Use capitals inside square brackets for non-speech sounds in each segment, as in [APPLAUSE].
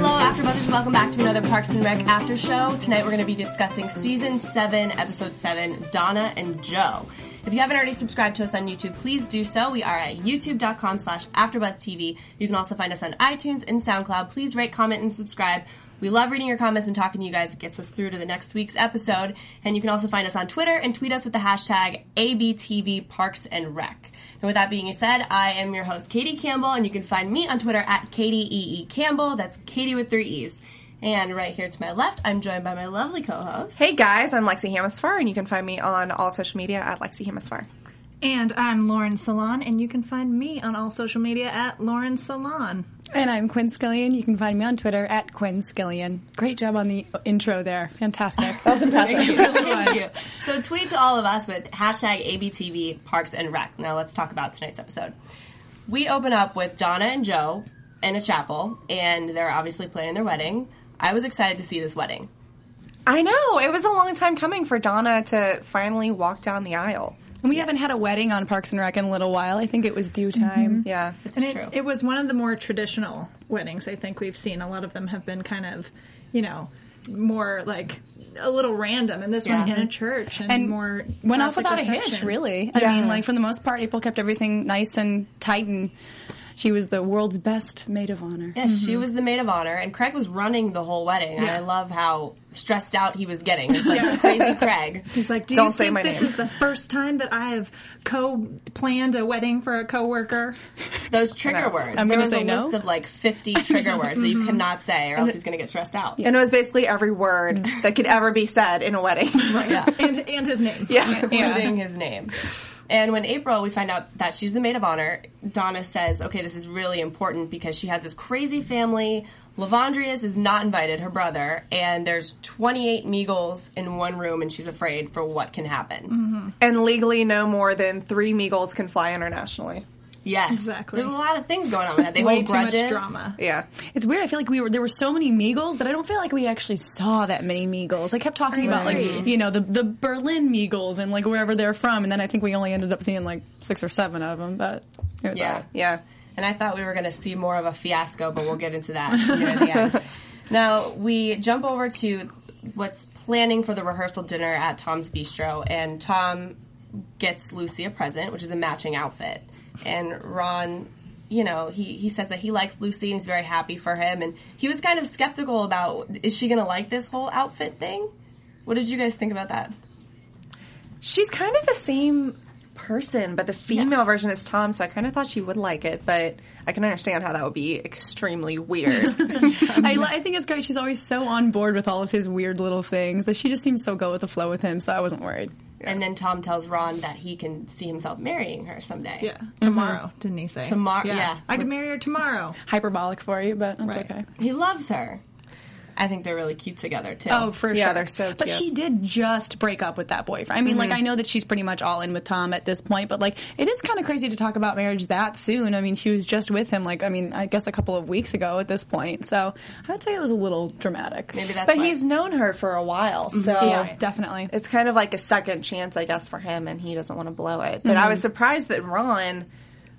Hello, AfterBuzzers. Welcome back to another Parks and Rec After Show. Tonight we're going to be discussing Season 7, Episode 7, Donna and Joe. If you haven't already subscribed to us on YouTube, please do so. We are at youtube.com slash AfterBuzzTV. You can also find us on iTunes and SoundCloud. Please rate, comment, and subscribe. We love reading your comments and talking to you guys. It gets us through to the next week's episode. And you can also find us on Twitter and tweet us with the hashtag ABTV Parks and Rec. And with that being said, I am your host, Katie Campbell, and you can find me on Twitter at Katie. That's Katie with three E's. And right here to my left, I'm joined by my lovely co-host. Hey guys, I'm Lexi Hamasfar, and you can find me on all social media at Lexi Hamasfar. And I'm Lauren Salaun, and you can find me on all social media at Lauren Salaun. And I'm Quinn Scillian. You can find me on Twitter at Quinn Scillian. Great job on the intro there. Fantastic. That was [LAUGHS] impressive. [LAUGHS] Thank you. So tweet to all of us with hashtag ABTV Parks and Rec. Now let's talk about tonight's episode. We open up with Donna and Joe in a chapel, and they're obviously planning their wedding. I was excited to see this wedding. I know it was a long time coming for Donna to finally walk down the aisle. And we haven't had a wedding on Parks and Rec in a little while. I think it was due mm-hmm. time. Yeah, It's And true. it, it was one of the more traditional weddings I think we've seen. A lot of them have been kind of, you know, more like a little random, and this one in a church and, And more went off classic without a hitch, reception. really. I Yeah. mean, like, for the most part, April kept everything nice and tight, and she was the world's best maid of honor. Yeah, she mm-hmm. was the maid of honor, and Craig was running the whole wedding. And I love how stressed out he was getting. It's like crazy Craig. [LAUGHS] He's like, "Do Don't you say think my this name." is the first time that I have co-planned a wedding for a coworker?" Those trigger words. I'm gonna say a no. list of like 50 trigger words that you mm-hmm. cannot say, or else he's going to get stressed out. and it was basically every word mm. that could ever be said in a wedding. [LAUGHS] Yeah. and and his name. yeah, including his name. And when April, we find out that she's the maid of honor, Donna says, okay, this is really important because she has this crazy family. Lavondrius is not invited, her brother, and there's 28 Meagles in one room, and she's afraid for what can happen. Mm-hmm. and legally, no more than three Meagles can fly internationally. Yes. Exactly. There's a lot of things going on with that. They Way hold too much drama. Yeah, It's weird. I feel like we were there were so many Meagles, but I don't feel like we actually saw that many Meagles. I kept talking about like you know the the Berlin Meagles and like wherever they're from, and then I think we only ended up seeing like six or seven of them. But it was Yeah. alright. yeah. And I thought we were going to see more of a fiasco, but we'll get into that [LAUGHS] near. Now, we jump over to what's planning for the rehearsal dinner at Tom's Bistro, and Tom gets Lucy a present, which is a matching outfit. And Ron, you know, he, he says that he likes Lucy and he's very happy for him. And he was kind of skeptical about is she going to like this whole outfit thing? What did you guys think about that? She's kind of the same person, but the female version is Tom, so I kind of thought she would like it, but I can understand how that would be extremely weird. [LAUGHS] I, I think it's great. She's always so on board with all of his weird little things. Like, she just seems so go with the flow with him, so I wasn't worried. And then Tom tells Ron that he can see himself marrying her someday. Yeah, mm-hmm. tomorrow, didn't he say? Tomorrow- yeah. I could marry her tomorrow. Hyperbolic for you, but that's Right. okay. He loves her. I think they're really cute together too. Oh, for Yeah, sure. they're so Cute. But she did just break up with that boyfriend. I mean, like, mm-hmm. I know that she's pretty much all in with Tom at this point, but like, it is kind of crazy to talk about marriage that soon. I mean, she was just with him, like, I mean, I guess a couple of weeks ago at this point. So I'd say it was a little dramatic. maybe that's. but why. he's known her for a while, mm-hmm. so yeah, definitely. it's kind of like a second chance, I guess, for him, and he doesn't want to blow it. But mm-hmm. I was surprised that Ron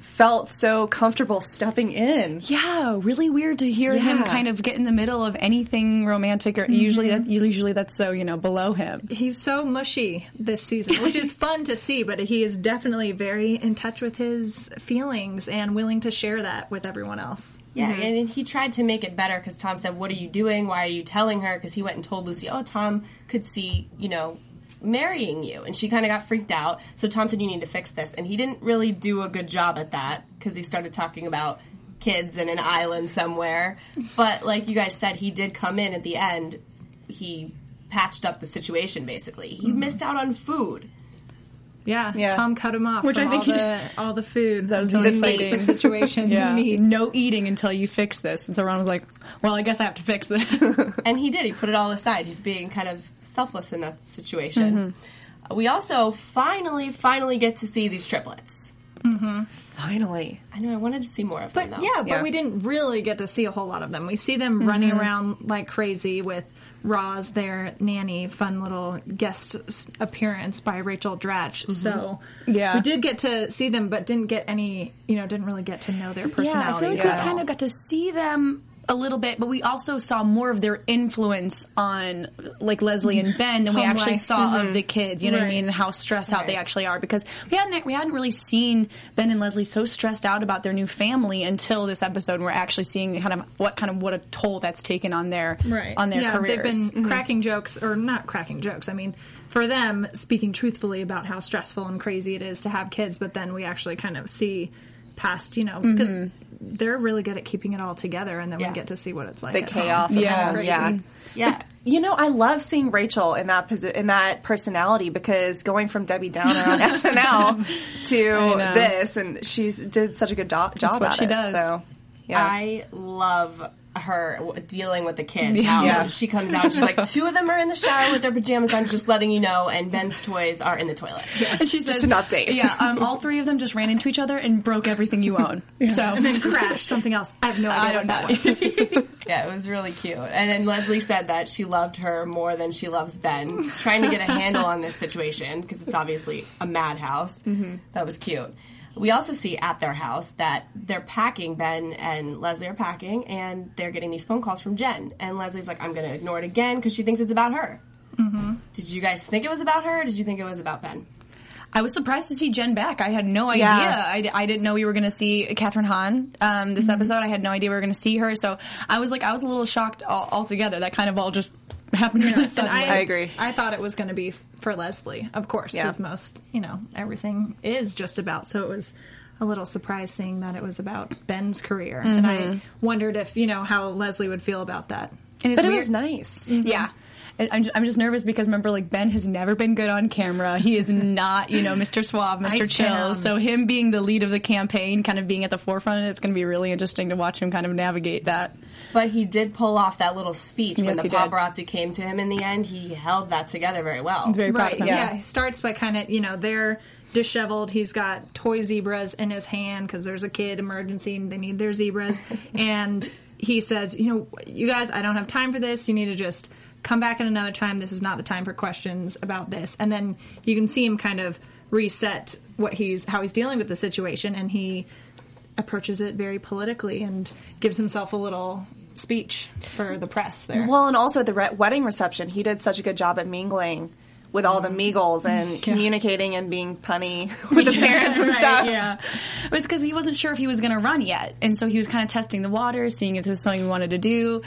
felt so comfortable stepping in. Yeah, really weird to hear him kind of get in the middle of anything romantic. Or usually, mm-hmm. that usually that's so you know below him. He's so mushy this season, which is fun to see, but he is definitely very in touch with his feelings and willing to share that with everyone else. Yeah, mm-hmm. and he tried to make it better because Tom said, "What are you doing? Why are you telling her?" Because he went and told Lucy, "Oh, Tom could see, you know, marrying you," and she kind of got freaked out. So Tom said, "You need to fix this," and he didn't really do a good job at that because he started talking about kids in an island somewhere. But like you guys said, he did come in at the end. He patched up the situation. Basically, he Mm-hmm. missed out on food. Yeah, Yeah. Tom cut him off Which from I think all he- the all the food That was until he exciting. the situation [LAUGHS] Yeah, neat. no eating until you fix this. And so Ron was like, "Well, I guess I have to fix this." [LAUGHS] And he did. He put it all aside. He's being kind of selfless in that situation. Mm-hmm. We also finally, finally get to see these triplets. Finally. I know I wanted to see more of them. But though. yeah, but Yeah. we didn't really get to see a whole lot of them. We see them running Mm-hmm. around like crazy with Roz, their nanny, fun little guest appearance by Rachel Dratch. So Mm-hmm. Yeah. we did get to see them, but didn't get any, you know, didn't really get to know their personality. Yeah, I personalities. feel like we kind of got to see them a little bit, but we also saw more of their influence on like Leslie and Ben than we Home actually life. saw of mm-hmm. the kids. You know what I mean? And how stressed out they actually are because we hadn't we hadn't really seen Ben and Leslie so stressed out about their new family until this episode. And we're actually seeing kind of what kind of what a toll that's taken on their right on their yeah, careers. They've been mm-hmm. cracking jokes, or not cracking jokes. I mean, for them, speaking truthfully about how stressful and crazy it is to have kids, but then we actually kind of see past, you know, because mm-hmm. They're really good at keeping it all together, and then Yeah. we get to see what it's like. The at chaos of Yeah. Crazy. Yeah. yeah. [LAUGHS] You know, I love seeing Rachel in that posi- in that personality because going from Debbie Downer on [LAUGHS] SNL to this, and she's did such a good do- job what at she it. does. So, yeah, I love her dealing with the kids. Yeah. How Yeah. she comes out, she's like, [LAUGHS] two of them are in the shower with their pajamas on, just letting you know, and Ben's toys are in the toilet. and she says, an update. Yeah, um, all three of them just ran into each other and broke everything you own. [LAUGHS] Yeah. So and then crash something else. I have no [LAUGHS] idea I what don't that know. was. Yeah, it was really cute. And then Leslie said that she loved her more than she loves Ben, trying to get a handle on this situation because it's obviously a madhouse. Mm-hmm. That was cute. We also see at their house that they're packing. Ben and Leslie are packing, and they're getting these phone calls from Jen. And Leslie's like, "I'm going to ignore it again because she thinks it's about her." Mm-hmm. Did you guys think it was about her? or Did you think it was about Ben? I was surprised to see Jen back. I had no idea. Yeah. I, I didn't know we were going to see Kathryn Hahn um, this episode. I had no idea we were going to see her. So I was like, I was a little shocked all, altogether. That kind of all just happened really suddenly. I agree. I thought it was going to be for Leslie, of course, Yeah. because most, you know, everything is just about. So it was a little surprise seeing that it was about Ben's career, and I mm-hmm. wondered if you know how Leslie would feel about that. And it's but it was nice. Yeah. And I'm just, I'm just nervous because remember, like Ben has never been good on camera. He is not, you know, Mr. Suave, [LAUGHS] Mr. Chill. So him being the lead of the campaign, kind of being at the forefront, it's going to be really interesting to watch him kind of navigate that. But he did pull off that little speech when the he did. paparazzi came to him in the end. He held that together very well. Very proud Right. of him. Yeah. He starts by kind of, you know, they're disheveled. He's got toy zebras in his hand because there's a kid emergency and they need their zebras. [LAUGHS] and he says, you know, you guys, I don't have time for this. You need to just come back at another time. This is not the time for questions about this. And then you can see him kind of reset what he's, how he's dealing with the situation. And he approaches it very politically and gives himself a little speech for the press there. Well, and also at the re- wedding reception, he did such a good job at mingling with all the Meagles and communicating and being punny [LAUGHS] with the parents and Right, stuff. Yeah, it was because he wasn't sure if he was going to run yet, and so he was kind of testing the waters, seeing if this is something he wanted to do,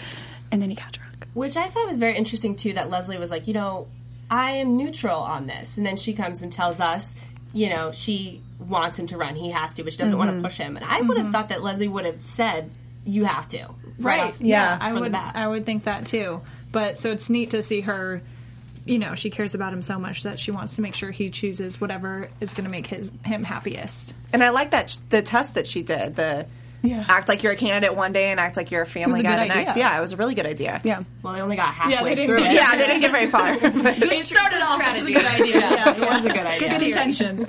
and then he got drunk. Which I thought was very interesting too. That Leslie was like, you know, I am neutral on this, and then she comes and tells us, you know, she wants him to run. He has to, but she doesn't want to mm-hmm. push him. And I would have mm-hmm. thought that Leslie would have said, "You have to." Right. off- Yeah. I would. I would think that too. But so it's neat to see her. You know, she cares about him so much that she wants to make sure he chooses whatever is going to make his him happiest. And I like that sh- the test that she did. The act like you're a candidate one day and act like you're a family a guy good the next. Yeah, it was a really good idea. Yeah, Well, they only got halfway they through didn't- it. Yeah, they didn't get very far. [LAUGHS] But it started off as a good idea. Yeah, it was a good idea. Good intentions.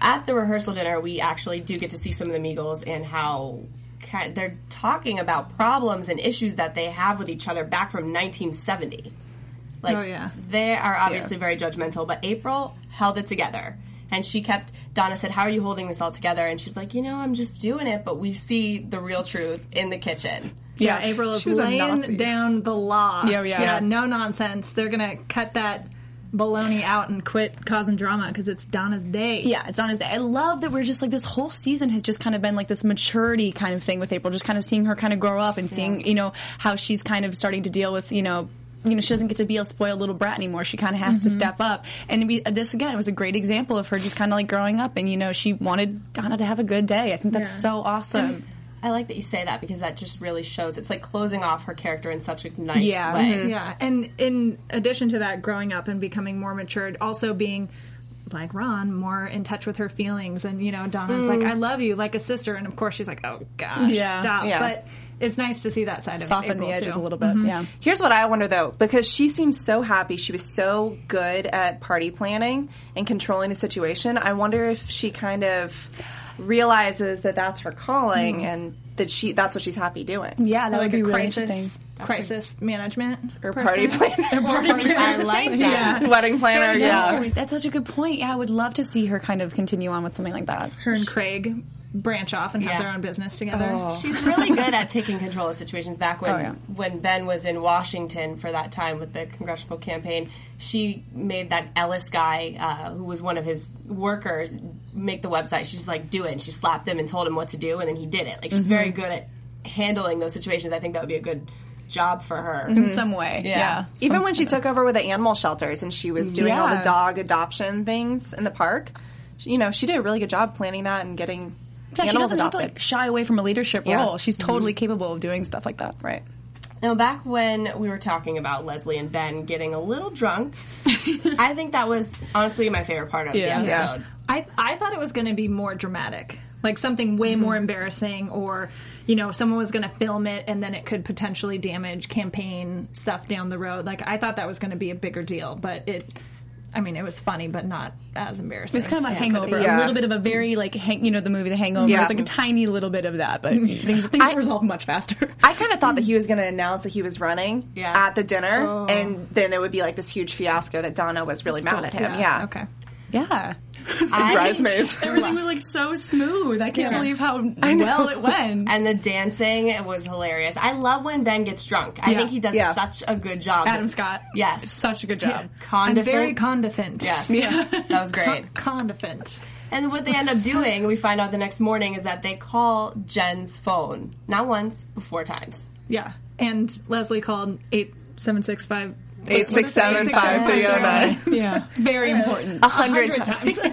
at the rehearsal dinner, we actually do get to see some of the Meagles and how ki- they're talking about problems and issues that they have with each other back from 1970. Like, Oh, yeah. they are obviously very judgmental, but April held it together. And she kept, Donna said, How are you holding this all together? And she's like, You know, I'm just doing it, but we see the real truth in the kitchen. Yeah, April is She was a laying down the law. Yeah, yeah. yeah. No nonsense. They're going to cut that baloney out and quit causing drama because it's Donna's day. Yeah, it's Donna's day. I love that we're just like this whole season has just kind of been like this maturity kind of thing with April, just kind of seeing her kind of grow up and seeing, you know, how she's kind of starting to deal with, you know, you know, she doesn't get to be a spoiled little brat anymore. She kind of has to mm-hmm. step up. And we, this again was a great example of her just kind of like growing up and, you know, she wanted Donna to have a good day. I think that's Yeah. so awesome. I like that you say that because that just really shows it's like closing off her character in such a nice Yeah. way. Mm-hmm. Yeah, and in addition to that, growing up and becoming more matured, also being like Ron, more in touch with her feelings, and you know, Donna's mm. like, "I love you," like a sister, and of course she's like, "Oh gosh, Yeah. stop." Yeah. But it's nice to see that side of Soften April, the edges too. a little bit. Mm-hmm. Yeah. Here's what I wonder though, because she seems so happy. She was so good at party planning and controlling the situation. I wonder if she kind of realizes that that's her calling mm. and that she that's what she's happy doing. Yeah, that Like would be a really crisis, interesting. crisis management Or person. party planner. [LAUGHS] I like that. [LAUGHS] Wedding planner, yeah. That's such a good point. Yeah, I would love to see her kind of continue on with something like that. Her and Craig branch off and have Yeah. their own business together. She's really good at taking control of situations. Back when Oh, yeah. when Ben was in Washington for that time with the congressional campaign, she made that Ellis guy, uh, who was one of his workers, make the website. She's like, "Do it," and she slapped him and told him what to do, and then he did it. Like she's Mm-hmm. very good at handling those situations. I think that would be a good job for her. In some way. Yeah. Yeah. Even when she took over with the animal shelters and she was doing all the dog adoption things in the park, you know, she did a really good job planning that and getting Yeah, she doesn't have to like shy away from a leadership Yeah. role. She's mm-hmm. totally capable of doing stuff like that. right. Now, back when we were talking about Leslie and Ben getting a little drunk, [LAUGHS] I think that was honestly my favorite part of Yeah. the Yeah. episode. I I thought it was going to be more dramatic, like something way mm-hmm. more embarrassing, or you know, someone was going to film it and then it could potentially damage campaign stuff down the road. Like I thought that was going to be a bigger deal, but it. I mean, it was funny, but not as embarrassing. It's kind of a hangover, Yeah. a little bit of a very like, hang, you know, the movie The Hangover. Yeah. It's like a tiny little bit of that, but mm-hmm. things things I- resolve much faster. I kind of thought that he was going to announce that he was running Yeah. at the dinner, oh. and then it would be like this huge fiasco that Donna was really mad at him. Yeah. Okay. Yeah, [LAUGHS] I- Bridesmaids. everything was like so smooth. I can't believe how well it went. And the dancing it was hilarious. I love when Ben gets drunk. I Yeah. think he does Yeah. such a good job. Adam Scott, Yes. such a good job. I'm very condifent. Yes. Yeah. [LAUGHS] That was great. Condifent. And what they end up doing, we find out the next morning, is that they call Jen's phone. Not once, but four times. Yeah. And Leslie called eight seven six five Eight six seven five three zero nine. Yeah, very important. A hundred times. [LAUGHS]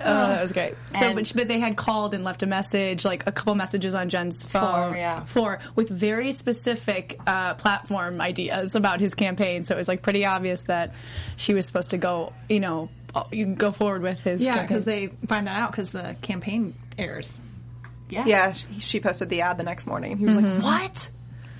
Oh, that was great. So, And- but, but they had called and left a message, like a couple messages on Jen's phone, Four, yeah. four with very specific uh, platform ideas about his campaign. So it was like pretty obvious that she was supposed to go, you know, uh, you go forward with his. Yeah, because they find that out because the campaign airs. Yeah. Yeah, she, she posted the ad the next morning. He was like, "What?"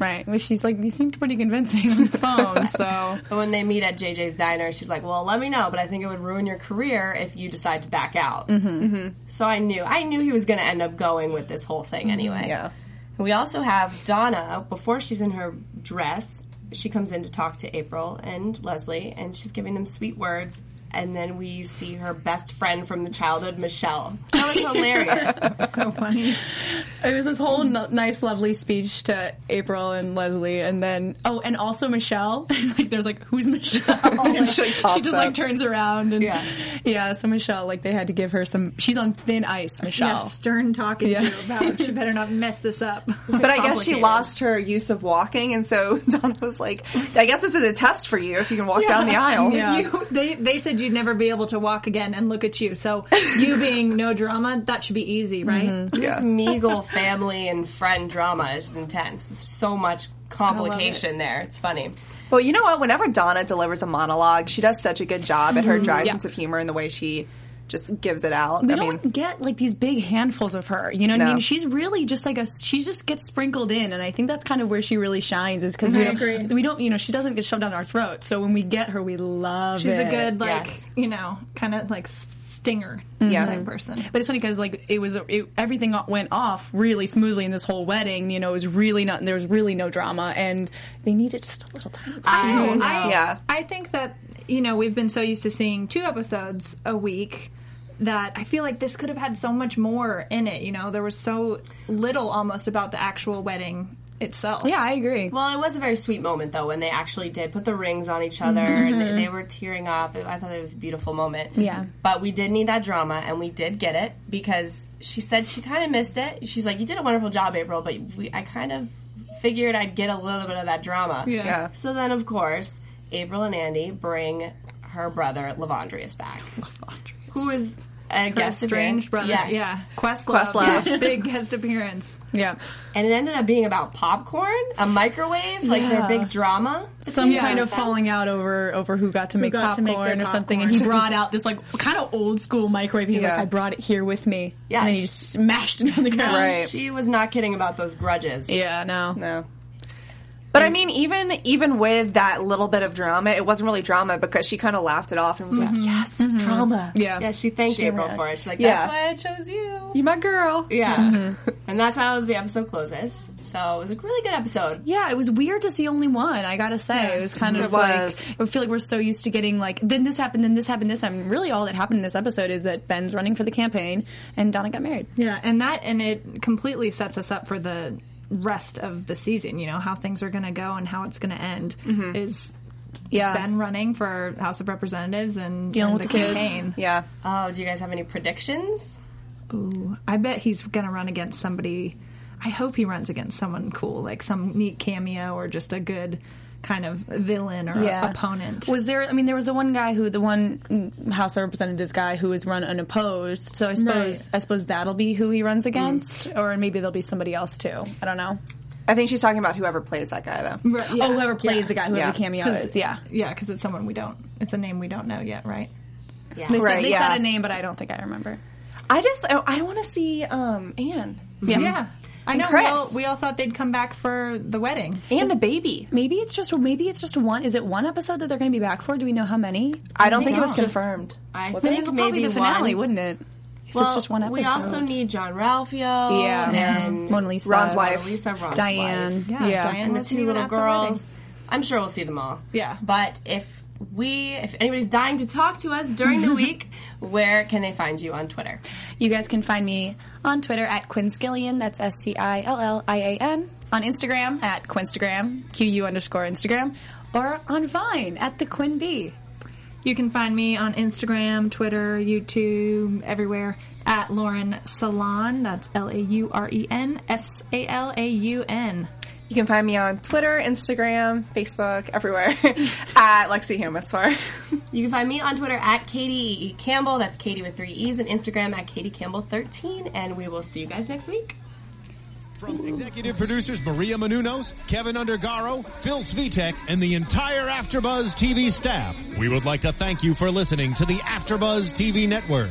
Right. Well, she's like, you seemed pretty convincing on the phone. so But [LAUGHS] when they meet at JJ's diner, she's like, "Well, let me know, but I think it would ruin your career if you decide to back out." Mm-hmm. So I knew, I knew he was going to end up going with this whole thing anyway. Yeah. We also have Donna before she's in her dress. She comes in to talk to April and Leslie, and she's giving them sweet words. And then we see her best friend from the childhood, Michelle. That was hilarious. [LAUGHS] So funny. it was this whole n- nice, lovely speech to April and Leslie, and then oh, and also Michelle. [LAUGHS] like, there's like, who's Michelle? [LAUGHS] And She she pops just up. like turns around and Yeah. yeah. So Michelle, like, they had to give her some. She's on thin ice, Michelle. Yeah, stern talking Yeah. to about she better not mess this up. But I guess she lost her use of walking, and so Donna was like, "I guess this is a test for you if you can walk down the aisle." Yeah. You, they they said you'd never be able to walk again, and look at you. So you [LAUGHS] being no drama, that should be easy, right? Mm-hmm. This Meagle [LAUGHS] family and friend drama is intense. There's so much complication there. It's funny. But you know what? Whenever Donna delivers a monologue, she does such a good job at her dry sense of humor and the way she just gives it out. We I don't mean, get like these big handfuls of her. You know what I mean? She's really just like a. She just gets sprinkled in, and I think that's kind of where she really shines. Is because we, don't- agree. we don't, you know, she doesn't get shoved down our throat. So when we get her, we love She's it. a good like Yes. you know kind of like stinger mm-hmm. Yeah. type person. But it's funny because like it was it, everything went off really smoothly in this whole wedding. You know, it was really not there was really no drama, and they needed just a little time. I know. I, Yeah. I think that you know we've been so used to seeing two episodes a week that I feel like this could have had so much more in it. You know, there was so little almost about the actual wedding itself. Yeah, I agree. Well, it was a very sweet moment though when they actually did put the rings on each other and they, they were tearing up. I thought it was a beautiful moment. Yeah. But we did need that drama and we did get it because she said she kind of missed it. She's like, "You did a wonderful job, April, but we, I kind of figured I'd get a little bit of that drama." Yeah. Yeah. So then, of course, April and Andy bring her brother Lavondrius back, who is a Her guest estranged brother. Yes. Yeah. Questlove. Questlove. Yeah, [LAUGHS] Big guest appearance. Yeah. And it ended up being about popcorn, a microwave, like their big drama. Some Yeah. kind of falling out over over who got to make got to popcorn make their or something, and he brought out this like kind of old school microwave. He's like, "I brought it here with me." Yeah. and he just smashed it on the ground. Right. She was not kidding about those grudges. Yeah. No. No. But I mean, even even with that little bit of drama, it wasn't really drama because she kind of laughed it off and was like, mm-hmm. "Yes, mm-hmm. drama. Yeah. Yeah, she thanked She April ran. for it. She's like, Yeah. that's why I chose you. You're my girl." Yeah. Mm-hmm. And that's how the episode closes. So it was a really good episode. Yeah, it was weird to see only one. I gotta say, it was kind of It like was. I feel like we're so used to getting like then this happened, then this happened, this happened. Really, all that happened in this episode is that Ben's running for the campaign and Donna got married. Yeah, and that and it completely sets us up for the rest of the season. You know how things are going to go and how it's going to end mm-hmm. is Yeah, Ben running for House of Representatives and Dealing and with the the kids. Yeah. Oh, do you guys have any predictions? Ooh, I bet he's going to run against somebody. I hope he runs against someone cool, like some neat cameo or just a good kind of villain or yeah. opponent. Was there? I mean, there was the one guy who, the one mm, House of Representatives guy who was run unopposed. So I suppose, Right. I suppose that'll be who he runs against, or maybe there'll be somebody else too. I don't know. I think she's talking about whoever plays that guy though. Right, yeah, oh, whoever plays yeah. the guy, whoever Yeah. the cameo 'Cause- is, yeah. Yeah, because it's someone we don't. It's a name we don't know yet, right? Yeah. They, Right, said, they yeah. said a name, but I don't think I remember. I just I, I want to see um Anne Yeah. Yeah, I And know. We all, we all thought they'd come back for the wedding. and the baby. Maybe it's just maybe it's just one. Is it one episode that they're going to be back for? Do we know how many? I don't think it was just- confirmed. I Was think it? maybe the finale, one. wouldn't it? If Well, it's just one episode. we also need John Ralphio. yeah, And Mona Lisa, Ron's wife. Mona Lisa, Ron's Diane, wife. Yeah, yeah, Diane and the two little at the wedding. girls. I'm sure we'll see them all. Yeah. But if we, if anybody's dying to talk to us during the [LAUGHS] week, where can they find you on Twitter? You guys can find me on Twitter at Quinn Scillian. That's S C I L L I A N. On Instagram at Quinstagram, Q U underscore Instagram, or on Vine at the Quinn B. You can find me on Instagram, Twitter, YouTube, everywhere at Lauren Salaun. That's L A U R E N S A L A U N. You can find me on Twitter, Instagram, Facebook, everywhere [LAUGHS] at Lexi Hamaswar. You can find me on Twitter at Katie E. Campbell. That's Katie with three E's, and Instagram at Katie Campbell 13. And we will see you guys next week. From executive producers Maria Menounos, Kevin Undergaro, Phil Svitek, and the entire AfterBuzz TV staff, we would like to thank you for listening to the AfterBuzz TV network.